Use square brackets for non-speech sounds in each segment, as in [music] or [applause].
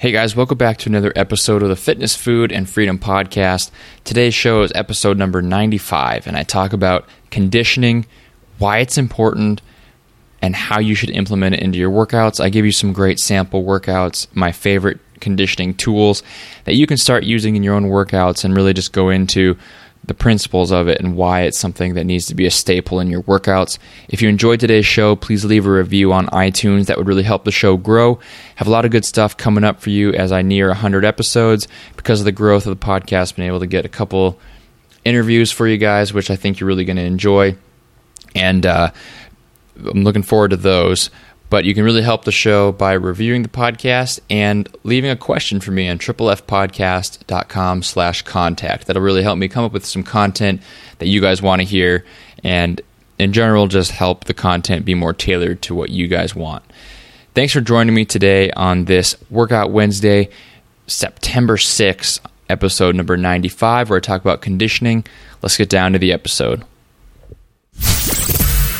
Hey guys, welcome back to another episode of the Fitness, Food, and Freedom Podcast. Today's show is episode number 95, and I talk about conditioning, why it's important, and how you should implement it into your workouts. I give you some great sample workouts, my favorite conditioning tools that you can start using in your own workouts and really just go into the principles of it and why it's something that needs to be a staple in your workouts. If you enjoyed today's show, please leave a review on iTunes. That would really help the show grow. Have a lot of good stuff coming up for you as I near 100 episodes. Because of the growth of the podcast, been able to get a couple interviews for you guys, which I think you're really going to enjoy. And uh, I'm looking forward to those. But you can really help the show by reviewing the podcast and leaving a question for me on triplefpodcast.com slash contact. That'll really help me come up with some content that you guys want to hear and in general just help the content be more tailored to what you guys want. Thanks for joining me today on this Workout Wednesday, September 6th, episode number 95, where I talk about conditioning. Let's get down to the episode.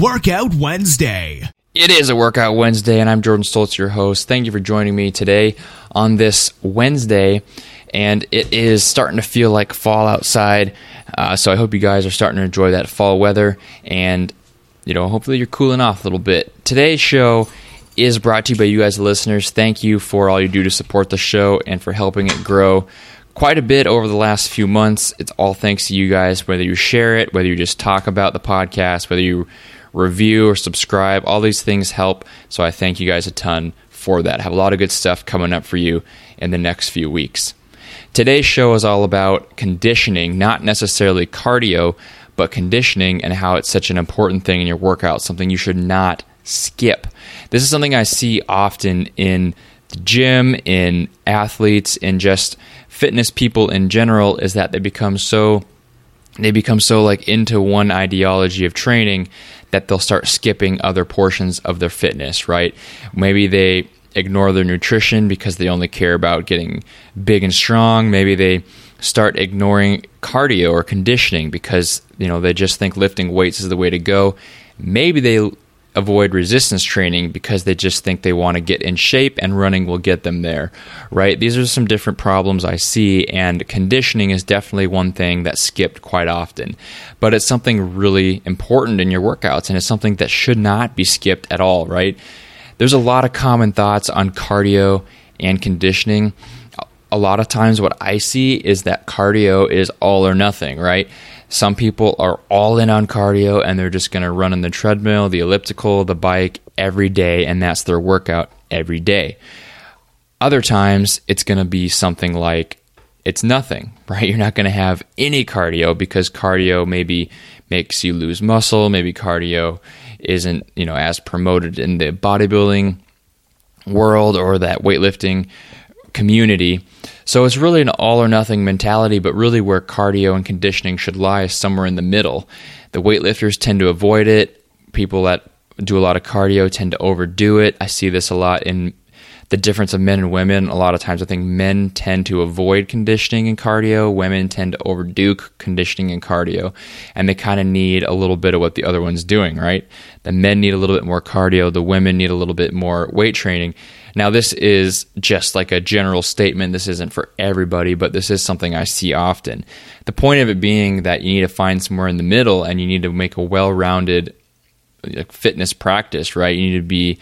Workout Wednesday. It is a Workout Wednesday, and I'm Jordan Stolz, your host. Thank you for joining me today on this Wednesday. And it is starting to feel like fall outside. Uh, so I hope you guys are starting to enjoy that fall weather. And, you know, hopefully you're cooling off a little bit. Today's show is brought to you by you guys, listeners. Thank you for all you do to support the show and for helping it grow quite a bit over the last few months. It's all thanks to you guys, whether you share it, whether you just talk about the podcast, whether you review or subscribe. All these things help. So I thank you guys a ton for that. Have a lot of good stuff coming up for you in the next few weeks. Today's show is all about conditioning, not necessarily cardio, but conditioning and how it's such an important thing in your workout, something you should not skip. This is something I see often in the gym, in athletes, in just fitness people in general, is that they become so they become so like into one ideology of training that they'll start skipping other portions of their fitness, right? Maybe they ignore their nutrition because they only care about getting big and strong. Maybe they start ignoring cardio or conditioning because, you know, they just think lifting weights is the way to go. Maybe they avoid resistance training because they just think they want to get in shape and running will get them there, right? These are some different problems I see, and conditioning is definitely one thing that's skipped quite often. But it's something really important in your workouts, and it's something that should not be skipped at all, right? There's a lot of common thoughts on cardio and conditioning. A lot of times, what I see is that cardio is all or nothing, right? Some people are all in on cardio and they're just going to run on the treadmill, the elliptical, the bike every day, and that's their workout every day. Other times, it's going to be something like it's nothing, [laughs] right? You're not going to have any cardio because cardio maybe makes you lose muscle, maybe cardio isn't, you know, as promoted in the bodybuilding world or that weightlifting community. So it's really an all or nothing mentality, but really where cardio and conditioning should lie is somewhere in the middle. The weightlifters tend to avoid it. People that do a lot of cardio tend to overdo it. I see this a lot in the difference of men and women. A lot of times, I think men tend to avoid conditioning and cardio, women tend to overdo conditioning and cardio, and they kind of need a little bit of what the other one's doing, right? The men need a little bit more cardio, the women need a little bit more weight training. Now, this is just like a general statement. This isn't for everybody, but this is something I see often. The point of it being that you need to find somewhere in the middle and you need to make a well rounded fitness practice, right? You need to be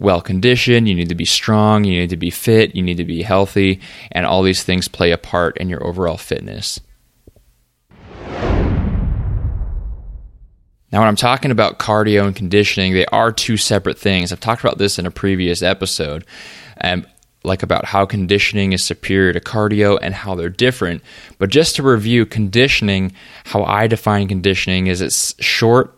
well conditioned, you need to be strong, you need to be fit, you need to be healthy, and all these things play a part in your overall fitness. Now, when I'm talking about cardio and conditioning, they are two separate things. I've talked about this in a previous episode, um, like about how conditioning is superior to cardio and how they're different. But just to review conditioning, how I define conditioning is it's short,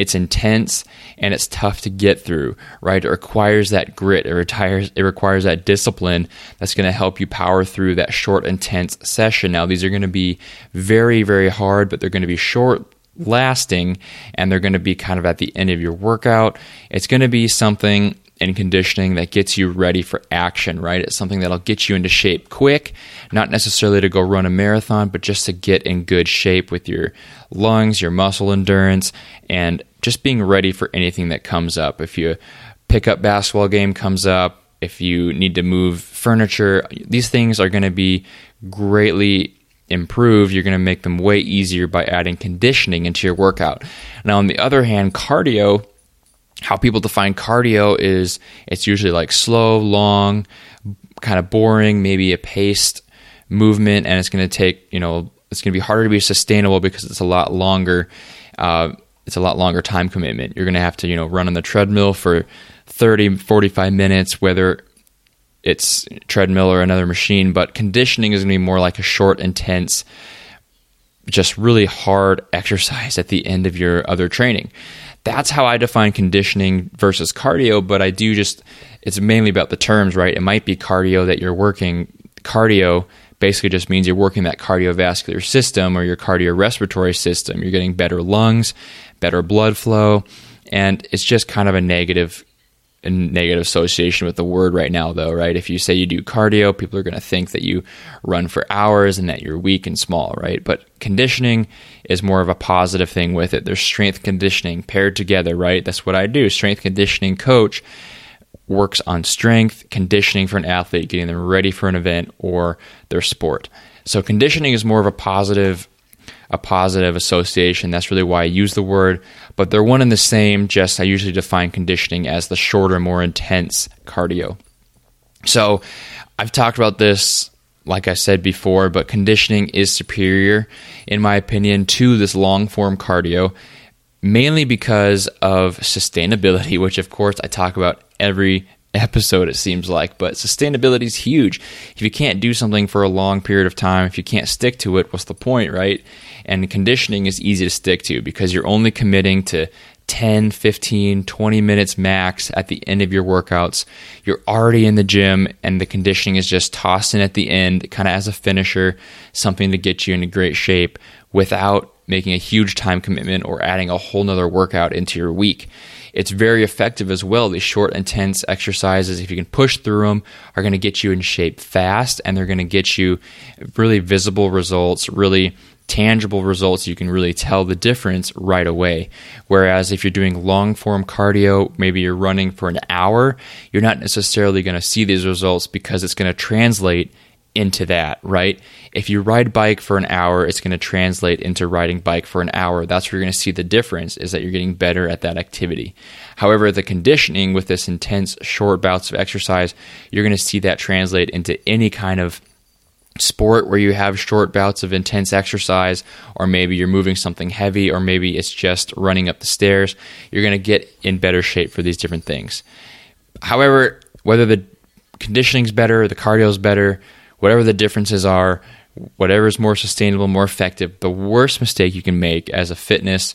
it's intense and it's tough to get through, right? It requires that grit, it retires it requires that discipline that's going to help you power through that short intense session. Now these are going to be very very hard, but they're going to be short lasting and they're going to be kind of at the end of your workout. It's going to be something in conditioning that gets you ready for action, right? It's something that'll get you into shape quick, not necessarily to go run a marathon, but just to get in good shape with your lungs, your muscle endurance, and just being ready for anything that comes up. If you pick up basketball game comes up, if you need to move furniture, these things are going to be greatly improved. You're going to make them way easier by adding conditioning into your workout. Now, on the other hand, cardio how people define cardio is it's usually like slow, long, kind of boring, maybe a paced movement, and it's going to take you know it's going to be harder to be sustainable because it's a lot longer. Uh, it's a lot longer time commitment. You're going to have to you know run on the treadmill for 30, 45 minutes, whether it's treadmill or another machine. But conditioning is going to be more like a short, intense, just really hard exercise at the end of your other training. That's how I define conditioning versus cardio, but I do just, it's mainly about the terms, right? It might be cardio that you're working. Cardio basically just means you're working that cardiovascular system or your cardiorespiratory system. You're getting better lungs, better blood flow, and it's just kind of a negative a negative association with the word right now, though, right? If you say you do cardio, people are going to think that you run for hours and that you're weak and small, right? But conditioning is more of a positive thing with it. There's strength conditioning paired together, right? That's what I do. Strength conditioning coach works on strength conditioning for an athlete, getting them ready for an event or their sport. So conditioning is more of a positive a positive association. That's really why I use the word, but they're one and the same. Just I usually define conditioning as the shorter, more intense cardio. So I've talked about this, like I said before, but conditioning is superior, in my opinion, to this long form cardio, mainly because of sustainability, [laughs] which of course I talk about every episode it seems like but sustainability is huge. If you can't do something for a long period of time if you can't stick to it what's the point right? And conditioning is easy to stick to because you're only committing to 10 15 20 minutes max at the end of your workouts you're already in the gym and the conditioning is just tossed in at the end kind of as a finisher something to get you into great shape without making a huge time commitment or adding a whole nother workout into your week it's very effective as well. These short, intense exercises, if you can push through them, are going to get you in shape fast and they're going to get you really visible results, really tangible results. You can really tell the difference right away. Whereas if you're doing long form cardio, maybe you're running for an hour, you're not necessarily going to see these results because it's going to translate into that, right? If you ride bike for an hour, it's going to translate into riding bike for an hour. That's where you're going to see the difference is that you're getting better at that activity. However, the conditioning with this intense short bouts of exercise, you're going to see that translate into any kind of sport where you have short bouts of intense exercise or maybe you're moving something heavy or maybe it's just running up the stairs, you're going to get in better shape for these different things. However, whether the conditioning's better, the cardio's better, whatever the differences are, whatever is more sustainable, more effective, the worst mistake you can make as a fitness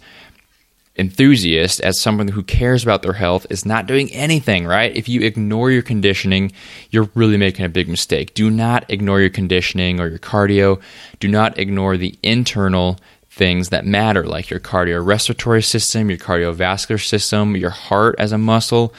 enthusiast, as someone who cares about their health, is not doing anything, right? If you ignore your conditioning, you're really making a big mistake. Do not ignore your conditioning or your cardio. Do not ignore the internal things that matter, like your cardiorespiratory system, your cardiovascular system, your heart as a muscle.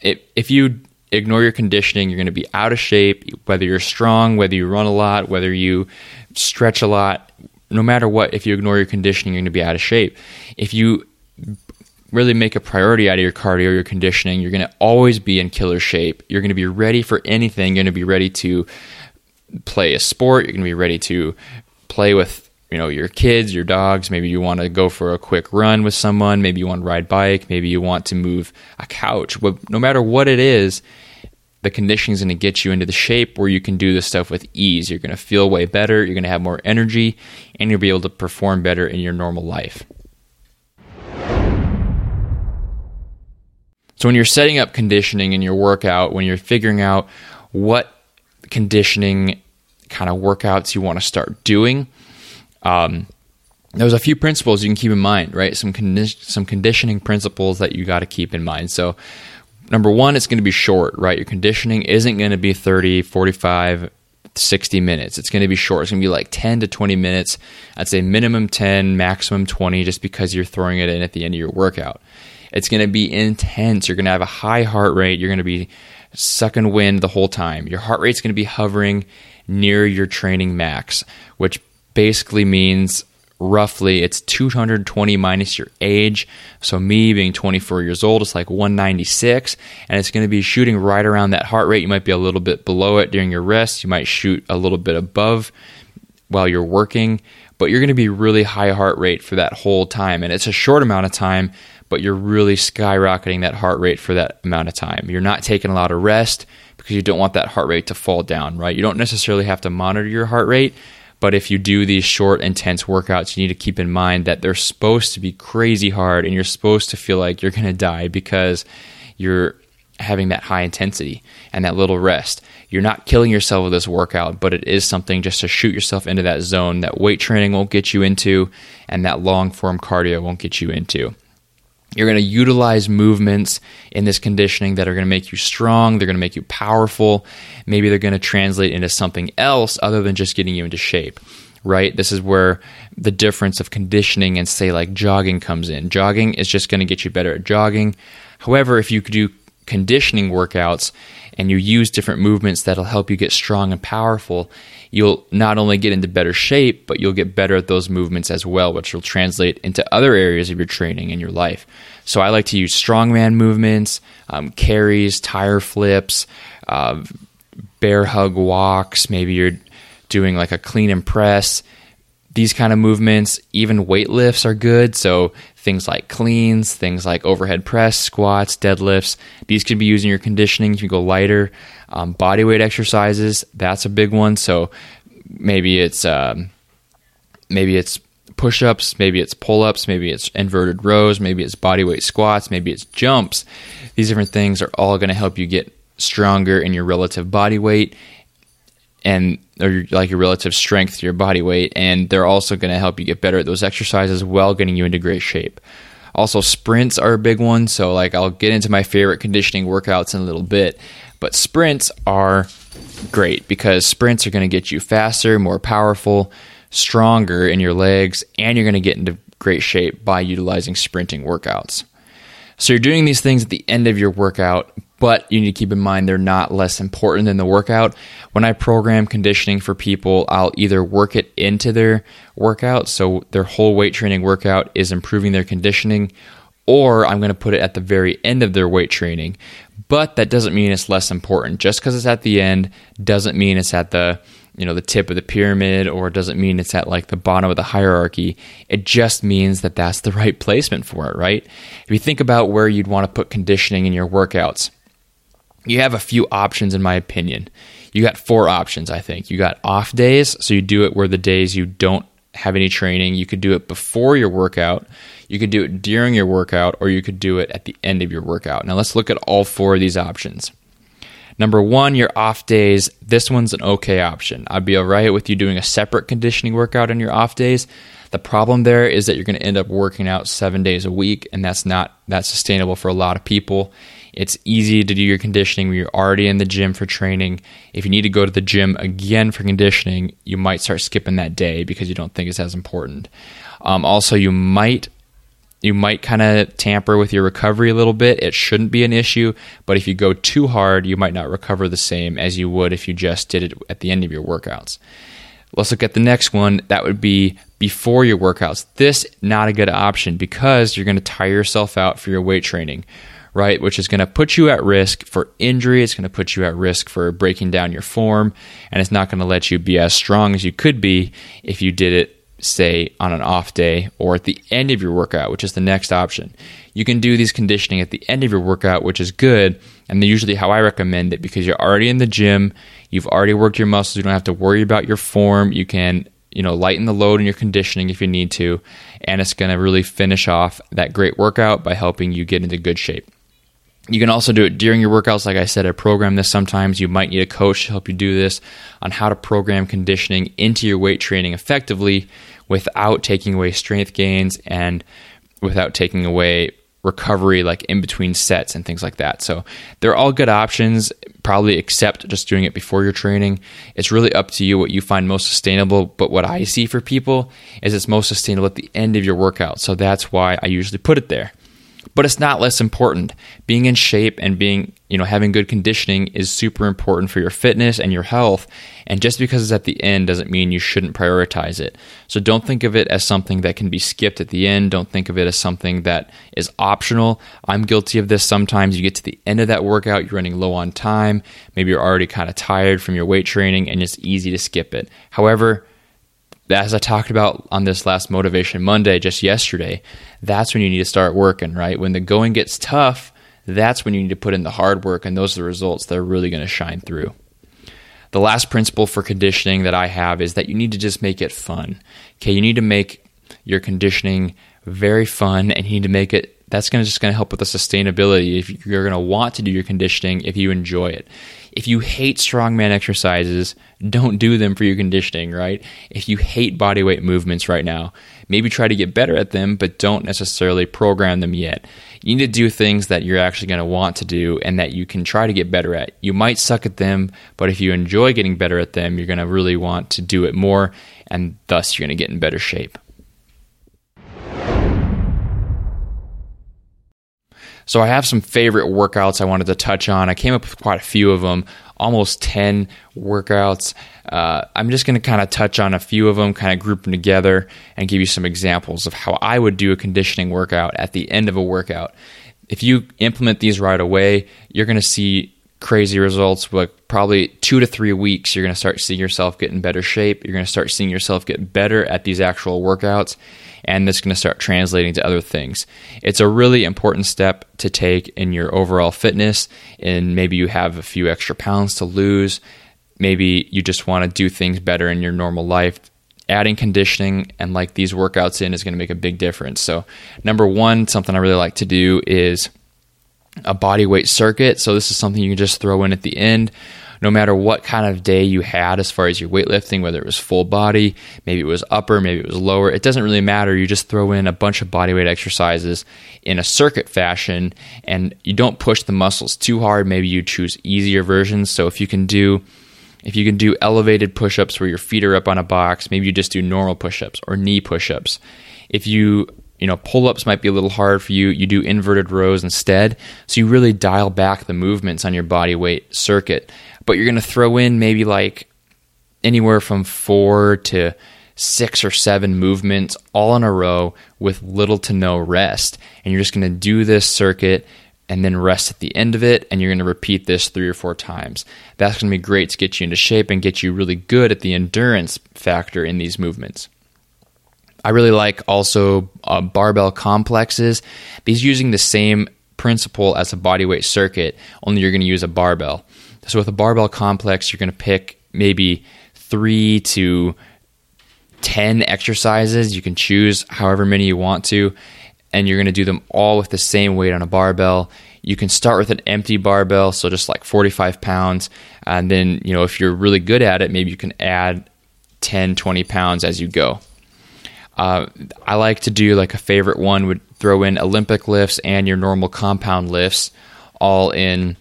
If you ignore your conditioning. You're going to be out of shape, whether you're strong, whether you run a lot, whether you stretch a lot. No matter what, if you ignore your conditioning, you're going to be out of shape. If you really make a priority out of your cardio, your conditioning, you're going to always be in killer shape. You're going to be ready for anything. You're going to be ready to play a sport. You're going to be ready to play with you know your kids your dogs maybe you want to go for a quick run with someone maybe you want to ride bike maybe you want to move a couch But no matter what it is the conditioning is going to get you into the shape where you can do this stuff with ease you're going to feel way better you're going to have more energy and you'll be able to perform better in your normal life so when you're setting up conditioning in your workout when you're figuring out what conditioning kind of workouts you want to start doing um, there's a few principles you can keep in mind, right? Some condi- some conditioning principles that you got to keep in mind. So, number one, it's going to be short, right? Your conditioning isn't going to be 30, 45, 60 minutes. It's going to be short. It's going to be like 10 to 20 minutes. I'd say minimum 10, maximum 20, just because you're throwing it in at the end of your workout. It's going to be intense. You're going to have a high heart rate. You're going to be sucking wind the whole time. Your heart rate's going to be hovering near your training max, which basically means roughly it's 220 minus your age. So me being 24 years old, it's like 196, and it's going to be shooting right around that heart rate. You might be a little bit below it during your rest. You might shoot a little bit above while you're working, but you're going to be really high heart rate for that whole time, and it's a short amount of time. But you're really skyrocketing that heart rate for that amount of time. You're not taking a lot of rest because you don't want that heart rate to fall down, right? You don't necessarily have to monitor your heart rate, but if you do these short, intense workouts, you need to keep in mind that they're supposed to be crazy hard and you're supposed to feel like you're going to die because you're having that high intensity and that little rest. You're not killing yourself with this workout, but it is something just to shoot yourself into that zone that weight training won't get you into and that long form cardio won't get you into. You're going to utilize movements in this conditioning that are going to make you strong, they're going to make you powerful. Maybe they're going to translate into something else other than just getting you into shape, right? This is where the difference of conditioning and, say, like jogging comes in. Jogging is just going to get you better at jogging. However, if you do conditioning workouts and you use different movements that'll help you get strong and powerful, you'll not only get into better shape, but you'll get better at those movements as well, which will translate into other areas of your training and your life. So I like to use strongman movements, um, carries, tire flips, uh, bear hug walks. Maybe you're doing like a clean and press. These kind of movements, even weight lifts are good. So things like cleans, things like overhead press, squats, deadlifts. These can be used in your conditioning. You can go lighter. Um, body weight exercises, that's a big one. So maybe it's um, maybe it's push-ups, maybe it's pull-ups, maybe it's inverted rows, maybe it's body weight squats, maybe it's jumps. These different things are all going to help you get stronger in your relative body weight and or like your relative strength to your body weight and they're also going to help you get better at those exercises while getting you into great shape. Also sprints are a big one, so like I'll get into my favorite conditioning workouts in a little bit, but sprints are great because sprints are going to get you faster, more powerful, stronger in your legs, and you're going to get into great shape by utilizing sprinting workouts. So you're doing these things at the end of your workout, but you need to keep in mind they're not less important than the workout. When I program conditioning for people, I'll either work it into their workout, so their whole weight training workout is improving their conditioning, or I'm going to put it at the very end of their weight training. But that doesn't mean it's less important. Just because it's at the end doesn't mean it's at the you know the tip of the pyramid or doesn't mean it's at like the bottom of the hierarchy it just means that that's the right placement for it right if you think about where you'd want to put conditioning in your workouts you have a few options in my opinion you got four options i think you got off days so you do it where the days you don't have any training you could do it before your workout you could do it during your workout or you could do it at the end of your workout now let's look at all four of these options Number one, your off days. This one's an okay option. I'd be all right with you doing a separate conditioning workout on your off days. The problem there is that you're going to end up working out seven days a week, and that's not that sustainable for a lot of people. It's easy to do your conditioning when you're already in the gym for training. If you need to go to the gym again for conditioning, you might start skipping that day because you don't think it's as important. Um, also, you might you might kind of tamper with your recovery a little bit. It shouldn't be an issue, but if you go too hard, you might not recover the same as you would if you just did it at the end of your workouts. Let's look at the next one. That would be before your workouts. This not a good option because you're going to tire yourself out for your weight training, right? Which is going to put you at risk for injury. It's going to put you at risk for breaking down your form, and it's not going to let you be as strong as you could be if you did it say on an off day or at the end of your workout, which is the next option. You can do these conditioning at the end of your workout, which is good. And they're usually how I recommend it because you're already in the gym, you've already worked your muscles, you don't have to worry about your form. You can, you know, lighten the load in your conditioning if you need to, and it's going to really finish off that great workout by helping you get into good shape. You can also do it during your workouts. Like I said, I program this sometimes. You might need a coach to help you do this on how to program conditioning into your weight training effectively without taking away strength gains and without taking away recovery like in between sets and things like that. So they're all good options, probably except just doing it before your training. It's really up to you what you find most sustainable, but what I see for people is it's most sustainable at the end of your workout. So that's why I usually put it there but it's not less important. Being in shape and being, you know, having good conditioning is super important for your fitness and your health. And just because it's at the end doesn't mean you shouldn't prioritize it. So don't think of it as something that can be skipped at the end. Don't think of it as something that is optional. I'm guilty of this sometimes. You get to the end of that workout, you're running low on time. Maybe you're already kind of tired from your weight training and it's easy to skip it. However, as I talked about on this last Motivation Monday just yesterday, that's when you need to start working, right? When the going gets tough, that's when you need to put in the hard work, and those are the results that are really going to shine through. The last principle for conditioning that I have is that you need to just make it fun. Okay, you need to make your conditioning very fun, and you need to make it that's going to just going to help with the sustainability if you're going to want to do your conditioning if you enjoy it if you hate strongman exercises, don't do them for your conditioning, right? If you hate bodyweight movements right now, maybe try to get better at them, but don't necessarily program them yet. You need to do things that you're actually going to want to do and that you can try to get better at. You might suck at them, but if you enjoy getting better at them, you're going to really want to do it more, and thus you're going to get in better shape. So I have some favorite workouts I wanted to touch on. I came up with quite a few of them, almost 10 workouts. Uh, I'm just going to kind of touch on a few of them, kind of group them together, and give you some examples of how I would do a conditioning workout at the end of a workout. If you implement these right away, you're going to see crazy results but probably two to three weeks you're going to start seeing yourself get in better shape you're going to start seeing yourself get better at these actual workouts and that's going to start translating to other things. It's a really important step to take in your overall fitness, and maybe you have a few extra pounds to lose. Maybe you just want to do things better in your normal life. Adding conditioning and like these workouts in is going to make a big difference. So, number one, something I really like to do is a body weight circuit. So, this is something you can just throw in at the end no matter what kind of day you had as far as your weightlifting, whether it was full body, maybe it was upper, maybe it was lower, it doesn't really matter. You just throw in a bunch of bodyweight exercises in a circuit fashion and you don't push the muscles too hard. Maybe you choose easier versions. So if you can do if you can do elevated push-ups where your feet are up on a box, maybe you just do normal push-ups or knee push-ups. If you you know, pull ups might be a little hard for you. You do inverted rows instead. So you really dial back the movements on your body weight circuit but you're going to throw in maybe like anywhere from four to six or seven movements all in a row with little to no rest. And you're just going to do this circuit and then rest at the end of it. And you're going to repeat this three or four times. That's going to be great to get you into shape and get you really good at the endurance factor in these movements. I really like also uh, barbell complexes. These using the same principle as a bodyweight circuit, only you're going to use a barbell. So with a barbell complex, you're going to pick maybe three to 10 exercises. You can choose however many you want to, and you're going to do them all with the same weight on a barbell. You can start with an empty barbell, so just like 45 pounds. And then, you know, if you're really good at it, maybe you can add 10, 20 pounds as you go. Uh, I like to do like a favorite one would throw in Olympic lifts and your normal compound lifts all in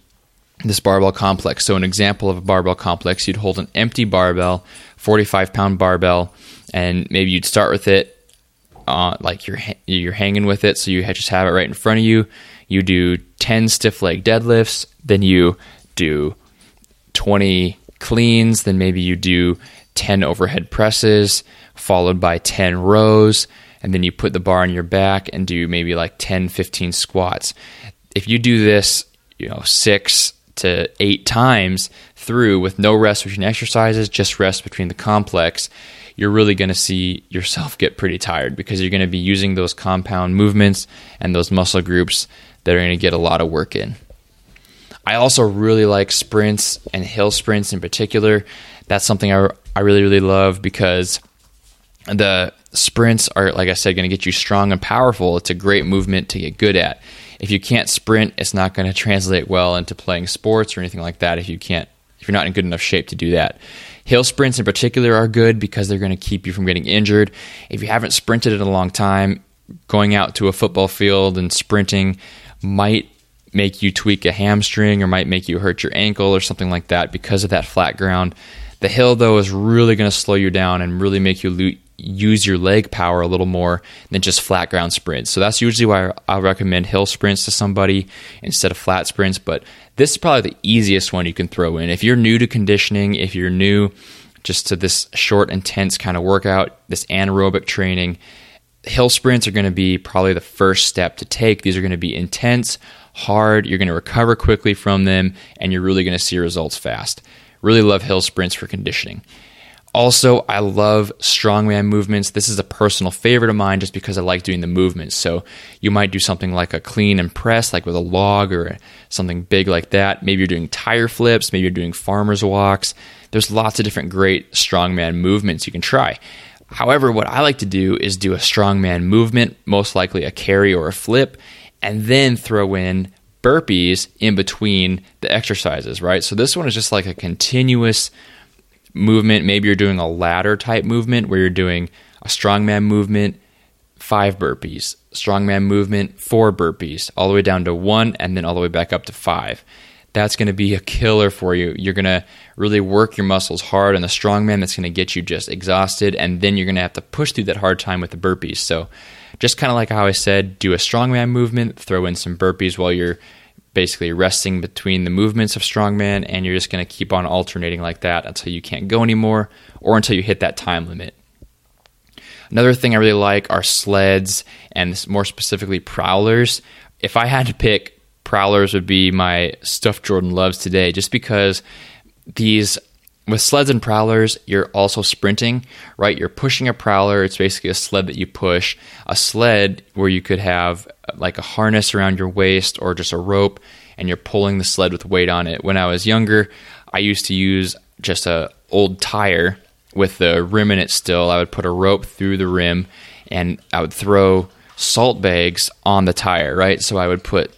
this barbell complex. So, an example of a barbell complex, you'd hold an empty barbell, 45 pound barbell, and maybe you'd start with it uh, like you're you're hanging with it, so you just have it right in front of you. You do 10 stiff leg deadlifts, then you do 20 cleans, then maybe you do 10 overhead presses, followed by 10 rows, and then you put the bar on your back and do maybe like 10, 15 squats. If you do this, you know, six, to eight times through with no rest between exercises, just rest between the complex, you're really going to see yourself get pretty tired because you're going to be using those compound movements and those muscle groups that are going to get a lot of work in. I also really like sprints and hill sprints in particular. That's something I, I really, really love because The sprints are, like I said, going to get you strong and powerful. It's a great movement to get good at. If you can't sprint, it's not going to translate well into playing sports or anything like that. If you can't, if you're not in good enough shape to do that. Hill sprints in particular are good because they're going to keep you from getting injured. If you haven't sprinted in a long time, going out to a football field and sprinting might make you tweak a hamstring or might make you hurt your ankle or something like that because of that flat ground. The hill, though, is really going to slow you down and really make you use your leg power a little more than just flat ground sprints. So that's usually why I recommend hill sprints to somebody instead of flat sprints. But this is probably the easiest one you can throw in. If you're new to conditioning, if you're new just to this short, intense kind of workout, this anaerobic training, hill sprints are going to be probably the first step to take. These are going to be intense, hard. You're going to recover quickly from them, and you're really going to see results fast. Really love hill sprints for conditioning. Also, I love strongman movements. This is a personal favorite of mine just because I like doing the movements. So, you might do something like a clean and press, like with a log or something big like that. Maybe you're doing tire flips, maybe you're doing farmer's walks. There's lots of different great strongman movements you can try. However, what I like to do is do a strongman movement, most likely a carry or a flip, and then throw in burpees in between the exercises, right? So this one is just like a continuous movement. Maybe you're doing a ladder type movement where you're doing a strongman movement, five burpees, strongman movement, four burpees, all the way down to one, and then all the way back up to five. That's going to be a killer for you. You're going to really work your muscles hard on the strongman. That's going to get you just exhausted, and then you're going to have to push through that hard time with the burpees. So, just kind of like how I said, do a strongman movement, throw in some burpees while you're basically resting between the movements of strongman, and you're just going to keep on alternating like that until you can't go anymore or until you hit that time limit. Another thing I really like are sleds and more specifically prowlers. If I had to pick, prowlers would be my stuff Jordan loves today just because these with sleds and prowlers, you're also sprinting, right? You're pushing a prowler. It's basically a sled that you push. A sled where you could have like a harness around your waist or just a rope, and you're pulling the sled with weight on it. When I was younger, I used to use just a old tire with the rim in it still. I would put a rope through the rim, and I would throw salt bags on the tire, right? So I would put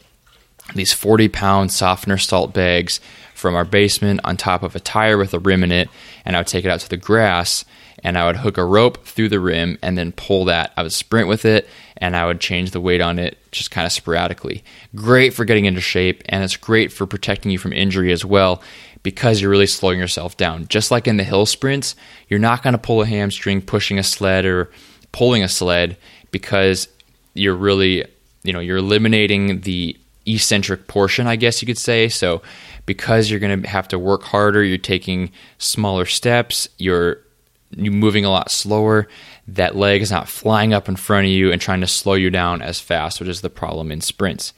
these 40 pound softener salt bags from our basement on top of a tire with a rim in it, and I would take it out to the grass and I would hook a rope through the rim and then pull that. I would sprint with it and I would change the weight on it just kind of sporadically. Great for getting into shape and it's great for protecting you from injury as well because you're really slowing yourself down. Just like in the hill sprints, you're not going to pull a hamstring pushing a sled or pulling a sled because you're really, you know, you're eliminating the eccentric portion, I guess you could say. So because you're going to have to work harder, you're taking smaller steps, you're you're moving a lot slower. That leg is not flying up in front of you and trying to slow you down as fast, which is the problem in sprints.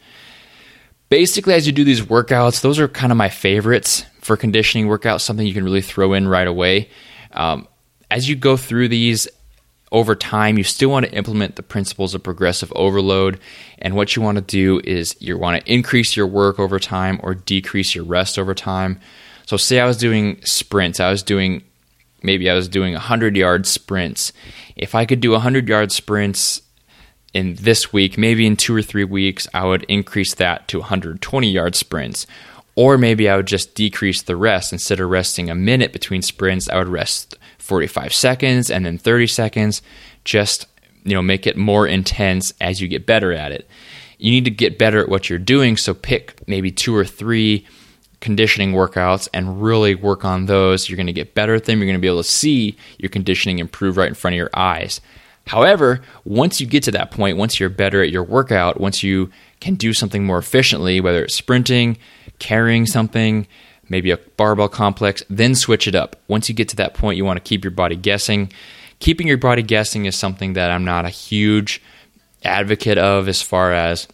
Basically, as you do these workouts, those are kind of my favorites for conditioning workouts, something you can really throw in right away. Um, as you go through these, over time, you still want to implement the principles of progressive overload. And what you want to do is you want to increase your work over time or decrease your rest over time. So, say I was doing sprints, I was doing maybe I was doing 100 yard sprints. If I could do 100 yard sprints in this week, maybe in two or three weeks, I would increase that to 120 yard sprints. Or maybe I would just decrease the rest. Instead of resting a minute between sprints, I would rest 45 seconds and then 30 seconds. Just you know, make it more intense as you get better at it. You need to get better at what you're doing, so pick maybe two or three conditioning workouts and really work on those. You're going to get better at them. You're going to be able to see your conditioning improve right in front of your eyes. However, once you get to that point, once you're better at your workout, once you can do something more efficiently, whether it's sprinting, carrying something, maybe a barbell complex, then switch it up. Once you get to that point, you want to keep your body guessing. Keeping your body guessing is something that I'm not a huge advocate of as far as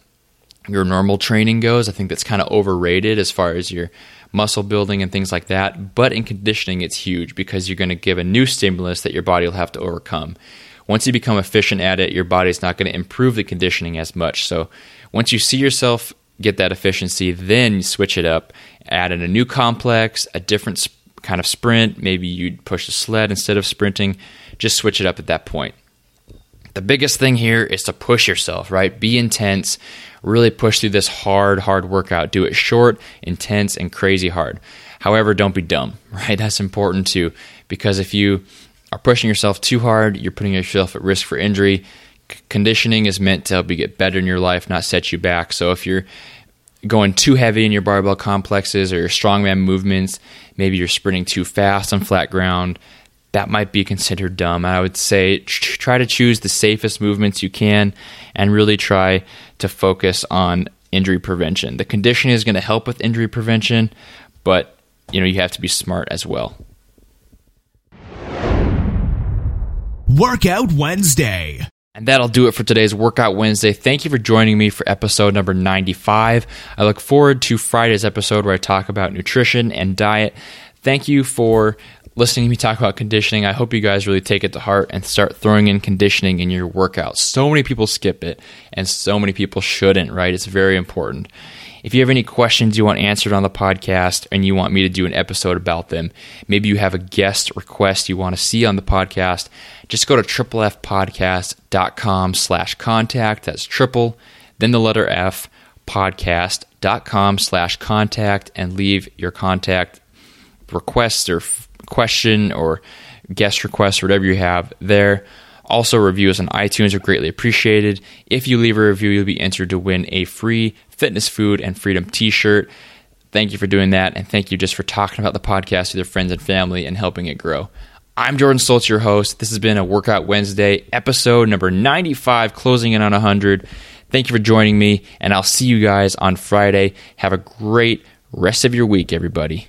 your normal training goes. I think that's kind of overrated as far as your muscle building and things like that. But in conditioning, it's huge because you're going to give a new stimulus that your body will have to overcome. Once you become efficient at it, your body's not going to improve the conditioning as much. So once you see yourself get that efficiency, then you switch it up, add in a new complex, a different kind of sprint. Maybe you'd push a sled instead of sprinting. Just switch it up at that point. The biggest thing here is to push yourself, right? Be intense. Really push through this hard, hard workout. Do it short, intense, and crazy hard. However, don't be dumb, [laughs] right? That's important too, because if you are pushing yourself too hard, you're putting yourself at risk for injury. Conditioning is meant to help you get better in your life, not set you back. So if you're going too heavy in your barbell complexes or your strongman movements, maybe you're sprinting too fast on flat ground, that might be considered dumb. I would say try to choose the safest movements you can and really try to focus on injury prevention. The conditioning is going to help with injury prevention, but you know, you have to be smart as well. Workout Wednesday. And that'll do it for today's Workout Wednesday. Thank you for joining me for episode number 95. I look forward to Friday's episode where I talk about nutrition and diet. Thank you for listening to me talk about conditioning. I hope you guys really take it to heart and start throwing in conditioning in your workouts. So many people skip it, and so many people shouldn't, right? It's very important. If you have any questions you want answered on the podcast and you want me to do an episode about them, maybe you have a guest request you want to see on the podcast, just go to triplefpodcast.com slash contact. That's triple, then the letter F, podcast.com slash contact, and leave your contact request or f- question or guest request, or whatever you have there. Also, reviews on iTunes are greatly appreciated. If you leave a review, you'll be entered to win a free fitness food and freedom t shirt. Thank you for doing that. And thank you just for talking about the podcast with your friends and family and helping it grow. I'm Jordan Stoltz, your host. This has been a Workout Wednesday, episode number 95, closing in on 100. Thank you for joining me, and I'll see you guys on Friday. Have a great rest of your week, everybody.